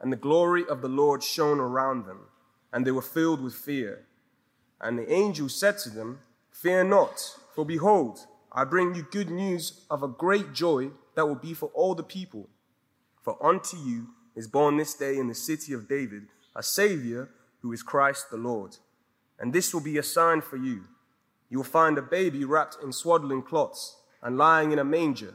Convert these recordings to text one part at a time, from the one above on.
and the glory of the Lord shone around them, and they were filled with fear. And the angel said to them, Fear not, for behold, I bring you good news of a great joy that will be for all the people. For unto you is born this day in the city of David a Savior who is Christ the Lord. And this will be a sign for you. You will find a baby wrapped in swaddling cloths and lying in a manger.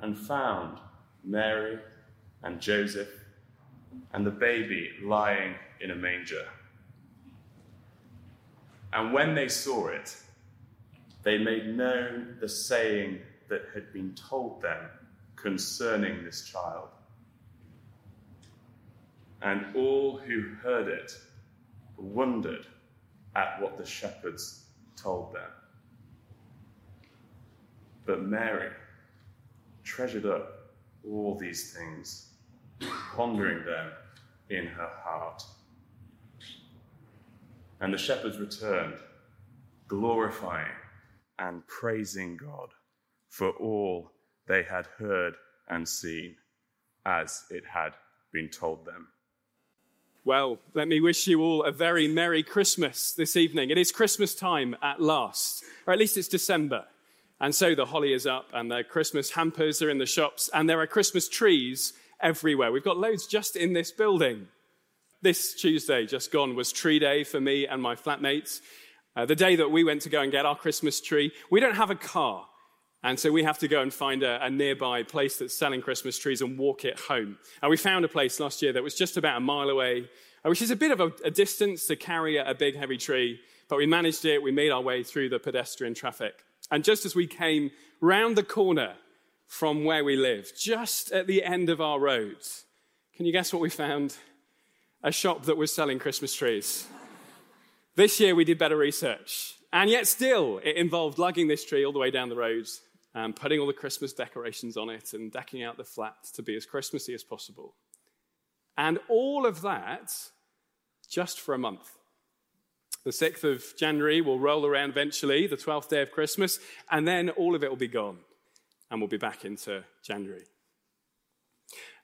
and found Mary and Joseph and the baby lying in a manger. And when they saw it, they made known the saying that had been told them concerning this child. And all who heard it wondered at what the shepherds told them. But Mary treasured up all these things, pondering them in her heart. And the shepherds returned, glorifying and praising God for all they had heard and seen as it had been told them. Well, let me wish you all a very Merry Christmas this evening. It is Christmas time at last, or at least it's December. And so the holly is up, and the Christmas hampers are in the shops, and there are Christmas trees everywhere. We've got loads just in this building. This Tuesday, just gone, was tree day for me and my flatmates. Uh, the day that we went to go and get our Christmas tree, we don't have a car. And so we have to go and find a, a, nearby place that's selling Christmas trees and walk it home. And we found a place last year that was just about a mile away, uh, which is a bit of a, a distance to carry a, a big, heavy tree. But we managed it. We made our way through the pedestrian traffic. And just as we came round the corner from where we live, just at the end of our road, can you guess what we found? A shop that was selling Christmas trees. This year we did better research. And yet, still, it involved lugging this tree all the way down the road and putting all the Christmas decorations on it and decking out the flat to be as Christmassy as possible. And all of that just for a month. The 6th of January will roll around eventually, the 12th day of Christmas, and then all of it will be gone, and we'll be back into January.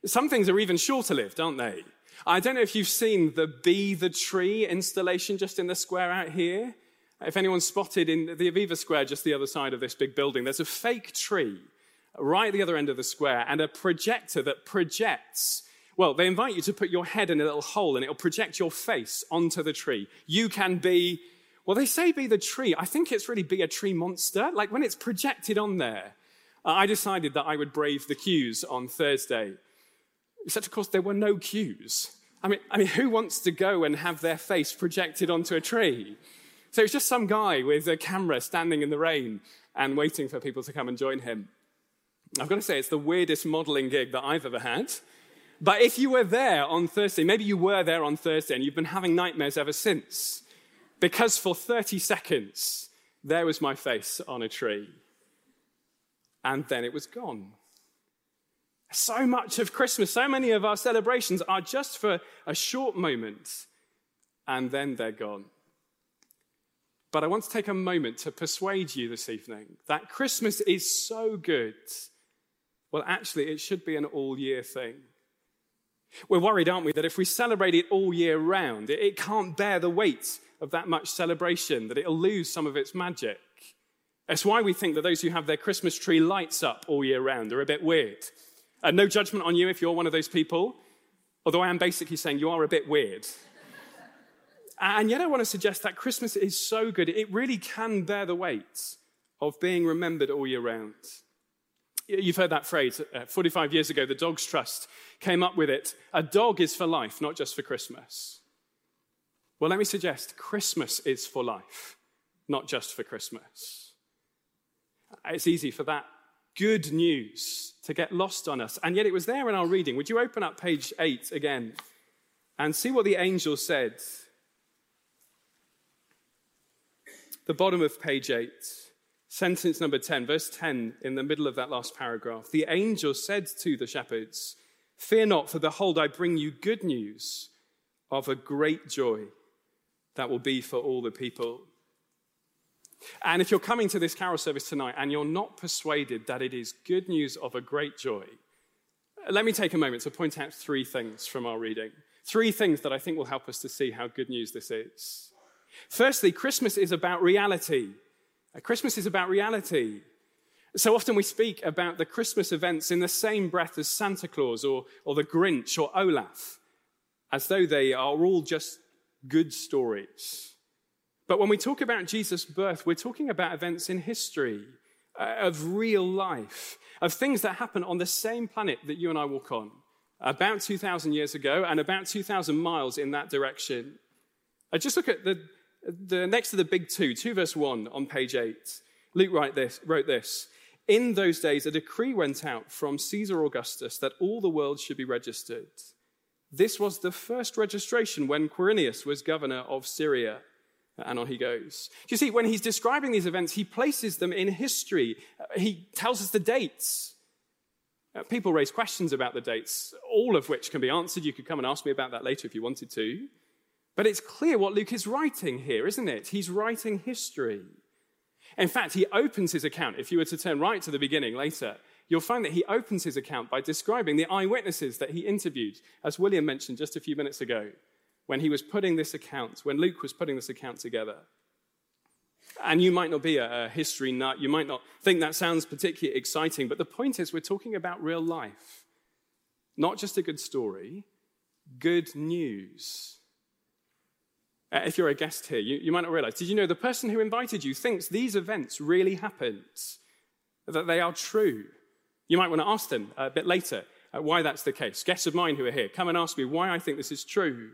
Some things are even shorter lived, aren't they? I don't know if you've seen the Be the Tree installation just in the square out here. If anyone spotted in the Aviva Square, just the other side of this big building, there's a fake tree right at the other end of the square and a projector that projects. Well, they invite you to put your head in a little hole and it'll project your face onto the tree. You can be, well, they say be the tree. I think it's really be a tree monster. Like when it's projected on there, uh, I decided that I would brave the queues on Thursday Except, of course, there were no queues. I mean, I mean, who wants to go and have their face projected onto a tree? So it's just some guy with a camera standing in the rain and waiting for people to come and join him. I've got to say, it's the weirdest modeling gig that I've ever had. But if you were there on Thursday, maybe you were there on Thursday and you've been having nightmares ever since, because for 30 seconds, there was my face on a tree. And then it was gone. So much of Christmas, so many of our celebrations are just for a short moment and then they're gone. But I want to take a moment to persuade you this evening that Christmas is so good. Well, actually, it should be an all year thing. We're worried, aren't we, that if we celebrate it all year round, it can't bear the weight of that much celebration, that it'll lose some of its magic. That's why we think that those who have their Christmas tree lights up all year round are a bit weird. And no judgment on you if you're one of those people, although I am basically saying you are a bit weird. and yet, I want to suggest that Christmas is so good, it really can bear the weight of being remembered all year round. You've heard that phrase. Uh, 45 years ago, the Dogs Trust came up with it. A dog is for life, not just for Christmas. Well, let me suggest Christmas is for life, not just for Christmas. It's easy for that good news to get lost on us. And yet it was there in our reading. Would you open up page 8 again and see what the angel said? The bottom of page 8, sentence number 10, verse 10, in the middle of that last paragraph. The angel said to the shepherds, Fear not, for behold, I bring you good news of a great joy that will be for all the people. And if you're coming to this carol service tonight and you're not persuaded that it is good news of a great joy, let me take a moment to point out three things from our reading. Three things that I think will help us to see how good news this is. Firstly, Christmas is about reality. Christmas is about reality. So often we speak about the Christmas events in the same breath as Santa Claus or, or the Grinch or Olaf, as though they are all just good stories. But when we talk about Jesus' birth, we're talking about events in history, uh, of real life, of things that happen on the same planet that you and I walk on, about 2,000 years ago and about 2,000 miles in that direction. Uh, just look at the, the next to the big two, 2 verse 1 on page 8. Luke wrote this, wrote this In those days, a decree went out from Caesar Augustus that all the world should be registered. This was the first registration when Quirinius was governor of Syria. And on he goes. You see, when he's describing these events, he places them in history. He tells us the dates. Uh, people raise questions about the dates, all of which can be answered. You could come and ask me about that later if you wanted to. But it's clear what Luke is writing here, isn't it? He's writing history. In fact, he opens his account. If you were to turn right to the beginning later, you'll find that he opens his account by describing the eyewitnesses that he interviewed, as William mentioned just a few minutes ago when he was putting this account, when Luke was putting this account together. And you might not be a, history nut, you might not think that sounds particularly exciting, but the point is we're talking about real life. Not just a good story, good news. Uh, if you're a guest here, you, you might not realize. Did you know the person who invited you thinks these events really happened, that they are true? You might want to ask them a bit later uh, why that's the case. Guests of mine who are here, come and ask me why I think this is true.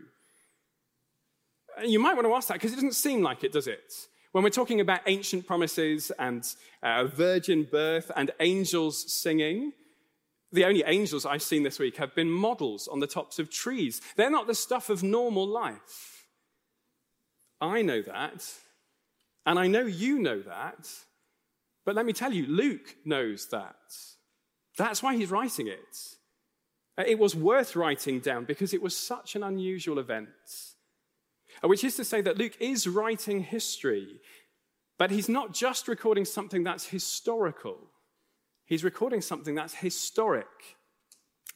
You might want to ask that because it doesn't seem like it, does it? When we're talking about ancient promises and uh, virgin birth and angels singing, the only angels I've seen this week have been models on the tops of trees. They're not the stuff of normal life. I know that, and I know you know that, but let me tell you, Luke knows that. That's why he's writing it. It was worth writing down because it was such an unusual event. Uh, which is to say that Luke is writing history, but he's not just recording something that's historical, he's recording something that's historic.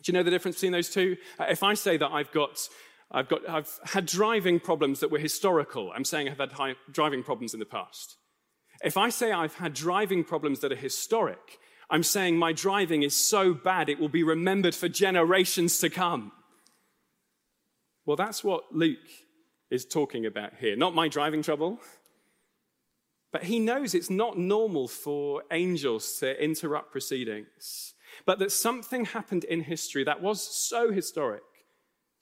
Do you know the difference between those two? Uh, if I say that I've got I've, got, I've had driving problems that were historical. I'm saying I've had high, driving problems in the past. If I say I've had driving problems that are historic, I'm saying my driving is so bad it will be remembered for generations to come. Well, that's what Luke is talking about here. Not my driving trouble, but he knows it's not normal for angels to interrupt proceedings, but that something happened in history that was so historic,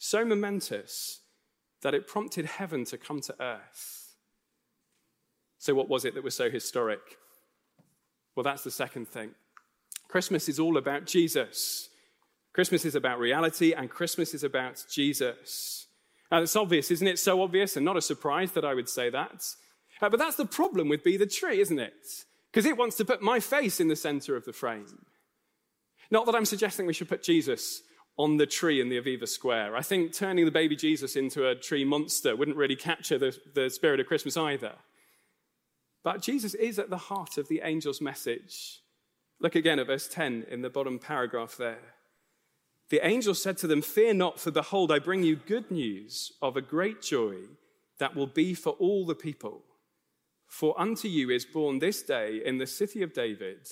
so momentous, that it prompted heaven to come to earth. So, what was it that was so historic? Well, that's the second thing. Christmas is all about Jesus. Christmas is about reality, and Christmas is about Jesus. Now, it's obvious, isn't it? So obvious, and not a surprise that I would say that. Uh, but that's the problem with Be the Tree, isn't it? Because it wants to put my face in the center of the frame. Not that I'm suggesting we should put Jesus on the tree in the Aviva Square. I think turning the baby Jesus into a tree monster wouldn't really capture the, the spirit of Christmas either. But Jesus is at the heart of the angel's message. Look again at verse 10 in the bottom paragraph there. The angel said to them, Fear not, for behold, I bring you good news of a great joy that will be for all the people. For unto you is born this day in the city of David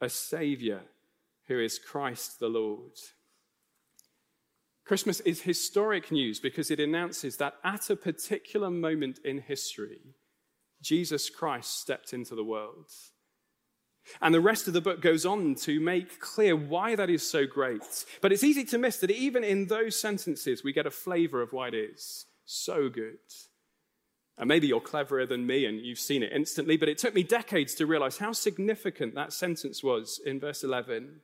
a Savior who is Christ the Lord. Christmas is historic news because it announces that at a particular moment in history, Jesus Christ stepped into the world. And the rest of the book goes on to make clear why that is so great. But it's easy to miss that even in those sentences, we get a flavor of why it is so good. And maybe you're cleverer than me and you've seen it instantly, but it took me decades to realize how significant that sentence was in verse 11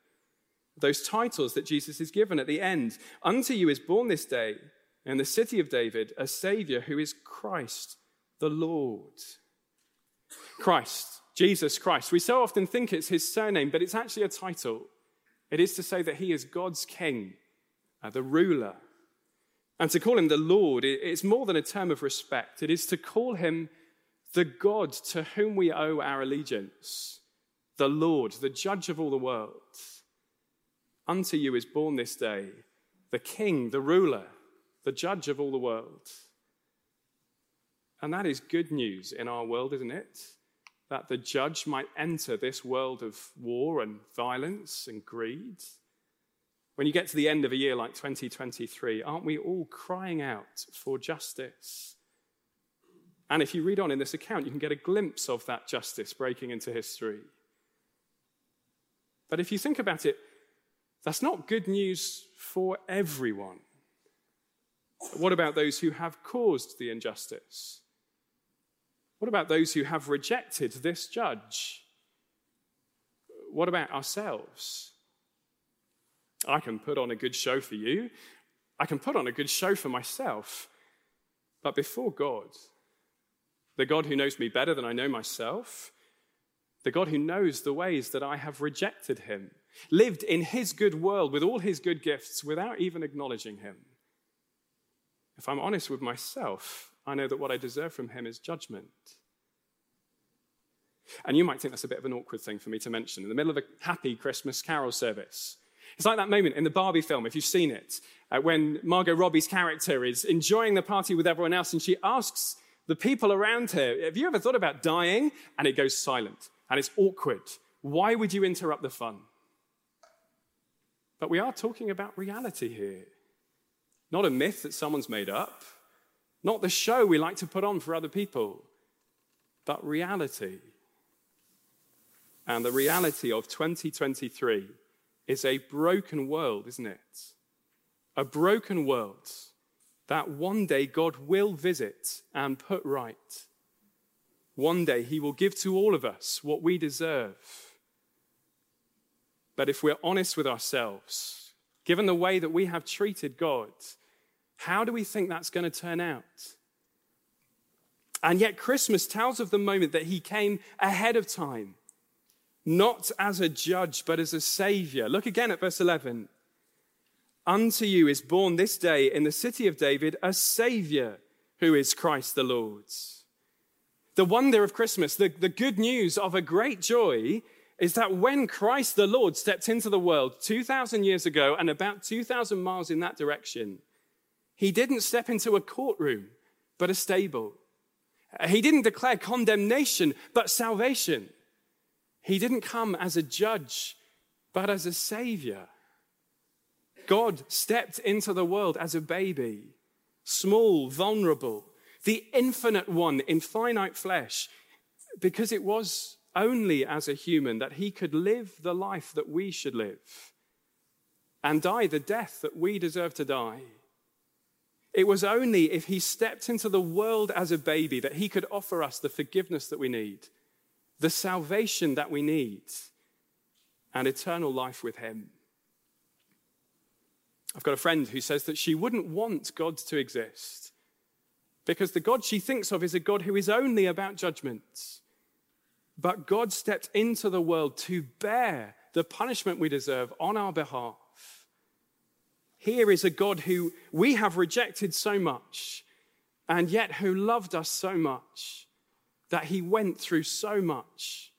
those titles that Jesus is given at the end. Unto you is born this day in the city of David a Savior who is Christ the Lord. Christ, Jesus Christ. We so often think it's his surname, but it's actually a title. It is to say that he is God's king, uh, the ruler. And to call him the Lord, it's more than a term of respect. It is to call him the God to whom we owe our allegiance, the Lord, the judge of all the world. Unto you is born this day the King, the ruler, the judge of all the world. And that is good news in our world, isn't it? That the judge might enter this world of war and violence and greed. When you get to the end of a year like 2023, aren't we all crying out for justice? And if you read on in this account, you can get a glimpse of that justice breaking into history. But if you think about it, that's not good news for everyone. What about those who have caused the injustice? What about those who have rejected this judge? What about ourselves? I can put on a good show for you. I can put on a good show for myself. But before God, the God who knows me better than I know myself, the God who knows the ways that I have rejected him, lived in his good world with all his good gifts without even acknowledging him. If I'm honest with myself, I know that what I deserve from him is judgment. And you might think that's a bit of an awkward thing for me to mention in the middle of a happy Christmas carol service. It's like that moment in the Barbie film, if you've seen it, uh, when Margot Robbie's character is enjoying the party with everyone else and she asks the people around her, Have you ever thought about dying? And it goes silent and it's awkward. Why would you interrupt the fun? But we are talking about reality here. Not a myth that someone's made up, not the show we like to put on for other people, but reality. And the reality of 2023 is a broken world, isn't it? A broken world that one day God will visit and put right. One day he will give to all of us what we deserve. But if we're honest with ourselves, given the way that we have treated God, how do we think that's going to turn out? And yet, Christmas tells of the moment that he came ahead of time, not as a judge, but as a savior. Look again at verse 11. Unto you is born this day in the city of David a savior who is Christ the Lord. The wonder of Christmas, the, the good news of a great joy, is that when Christ the Lord stepped into the world 2,000 years ago and about 2,000 miles in that direction, he didn't step into a courtroom, but a stable. He didn't declare condemnation, but salvation. He didn't come as a judge, but as a savior. God stepped into the world as a baby, small, vulnerable, the infinite one in finite flesh, because it was only as a human that he could live the life that we should live and die the death that we deserve to die. It was only if he stepped into the world as a baby that he could offer us the forgiveness that we need, the salvation that we need, and eternal life with him. I've got a friend who says that she wouldn't want God to exist because the God she thinks of is a God who is only about judgments. But God stepped into the world to bear the punishment we deserve on our behalf. Here is a God who we have rejected so much, and yet who loved us so much that he went through so much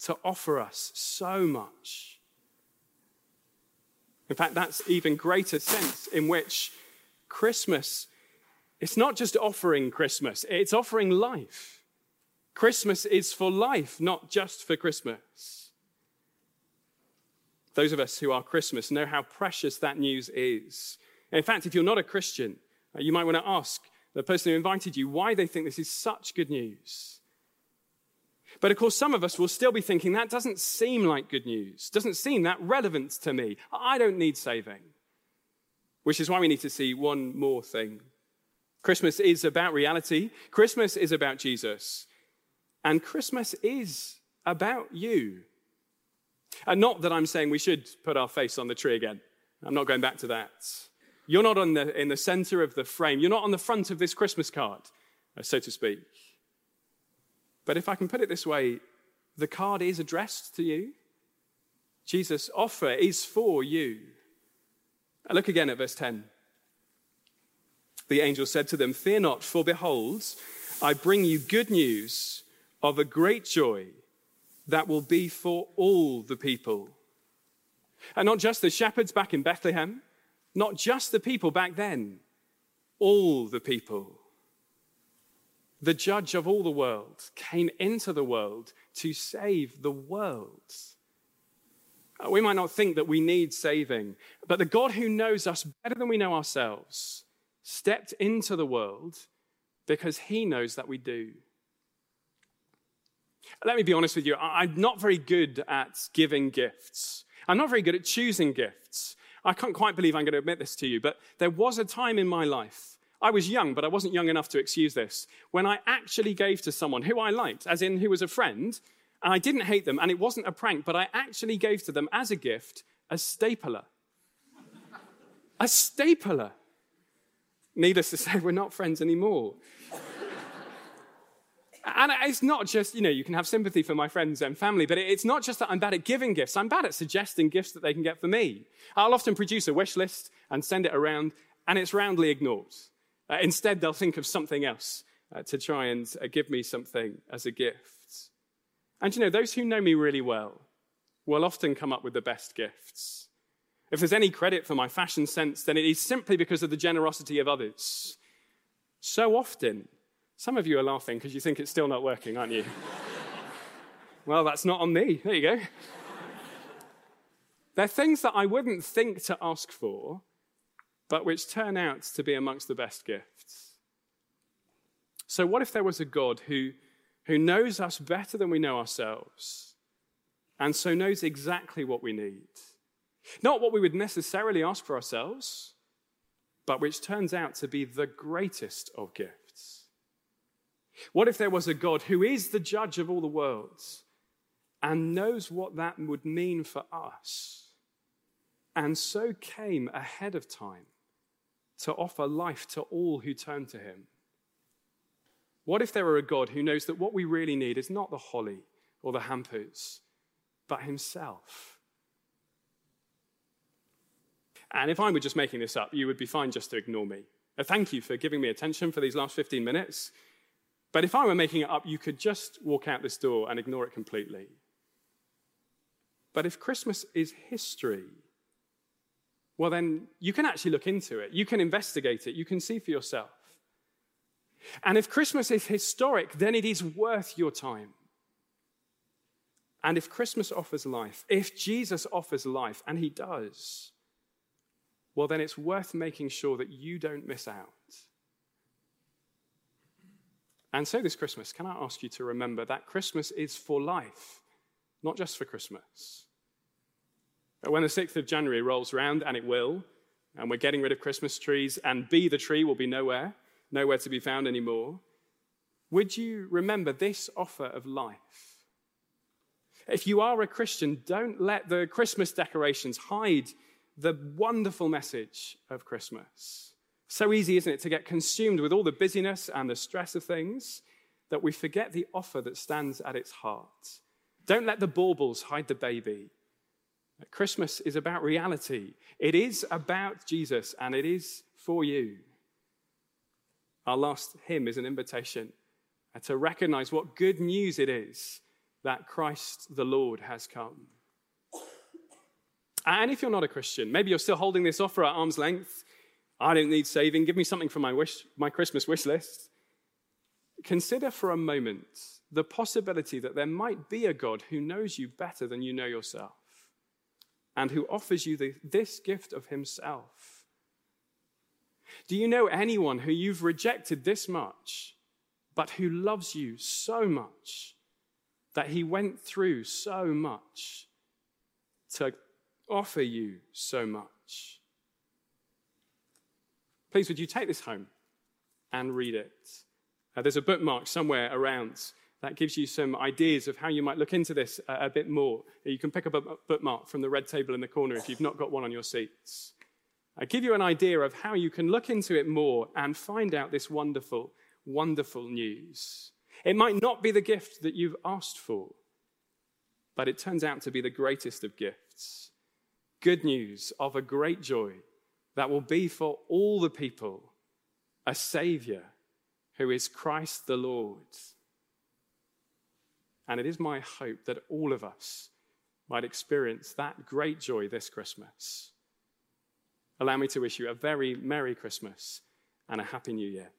to offer us so much. In fact, that's even greater sense in which Christmas, it's not just offering Christmas, it's offering life. Christmas is for life, not just for Christmas. Those of us who are Christmas know how precious that news is. In fact, if you're not a Christian, uh, you might want to ask the person who invited you why they think this is such good news. But of course, some of us will still be thinking that doesn't seem like good news, doesn't seem that relevant to me. I don't need saving. Which is why we need to see one more thing. Christmas is about reality, Christmas is about Jesus, and Christmas is about you. And not that I'm saying we should put our face on the tree again. I'm not going back to that. You're not on the, in the center of the frame. You're not on the front of this Christmas card, uh, so to speak. But if I can put it this way, the card is addressed to you. Jesus' offer is for you. Uh, look again at verse 10. The angel said to them, Fear not, for behold, I bring you good news of a great joy that will be for all the people. And not just the shepherds back in Bethlehem, not just the people back then, all the people the judge of all the world, came into the world to save the world. Uh, we might not think that we need saving, but the God who knows us better than we know ourselves stepped into the world because he knows that we do. Let me be honest with you, I'm not very good at giving gifts. I'm not very good at choosing gifts. I can't quite believe I'm going to admit this to you, but there was a time in my life I was young, but I wasn't young enough to excuse this. When I actually gave to someone who I liked, as in who was a friend, and I didn't hate them, and it wasn't a prank, but I actually gave to them as a gift a stapler. a stapler. Needless to say, we're not friends anymore. And it's not just, you know, you can have sympathy for my friends and family, but it's not just that I'm bad at giving gifts. I'm bad at suggesting gifts that they can get for me. I'll often produce a wish list and send it around, and it's roundly ignored. Uh, instead, they'll think of something else uh, to try and uh, give me something as a gift. And you know, those who know me really well will often come up with the best gifts. If there's any credit for my fashion sense, then it is simply because of the generosity of others. So often, some of you are laughing because you think it's still not working, aren't you? well, that's not on me. There you go. They're things that I wouldn't think to ask for, but which turn out to be amongst the best gifts. So, what if there was a God who, who knows us better than we know ourselves, and so knows exactly what we need? Not what we would necessarily ask for ourselves, but which turns out to be the greatest of gifts. What if there was a God who is the judge of all the worlds and knows what that would mean for us, and so came ahead of time to offer life to all who turn to him? What if there were a God who knows that what we really need is not the holly or the hampers, but himself? And if I were just making this up, you would be fine just to ignore me. Uh, thank you for giving me attention for these last 15 minutes. But if I were making it up, you could just walk out this door and ignore it completely. But if Christmas is history, well, then you can actually look into it. You can investigate it. You can see for yourself. And if Christmas is historic, then it is worth your time. And if Christmas offers life, if Jesus offers life, and he does, well, then it's worth making sure that you don't miss out. And so this Christmas, can I ask you to remember that Christmas is for life, not just for Christmas. When the 6th of January rolls around, and it will, and we're getting rid of Christmas trees, and Be the Tree will be nowhere, nowhere to be found anymore, would you remember this offer of life? If you are a Christian, don't let the Christmas decorations hide the wonderful message of Christmas. So easy, isn't it, to get consumed with all the busyness and the stress of things that we forget the offer that stands at its heart. Don't let the baubles hide the baby. Christmas is about reality. It is about Jesus and it is for you. Our last hymn is an invitation to recognize what good news it is that Christ the Lord has come. And if you're not a Christian, maybe you're still holding this offer at arm's length. I don't need saving. Give me something from my, wish, my Christmas wish list. Consider for a moment the possibility that there might be a God who knows you better than you know yourself and who offers you the, this gift of himself. Do you know anyone who you've rejected this much, but who loves you so much that he went through so much to offer you so much? Please, would you take this home and read it? Uh, there's a bookmark somewhere around that gives you some ideas of how you might look into this a, a bit more. You can pick up a bookmark from the red table in the corner if you've not got one on your seats. I give you an idea of how you can look into it more and find out this wonderful, wonderful news. It might not be the gift that you've asked for, but it turns out to be the greatest of gifts. Good news of a great joy that will be for all the people a Savior who is Christ the Lord. And it is my hope that all of us might experience that great joy this Christmas. Allow me to wish you a very Merry Christmas and a Happy New Year.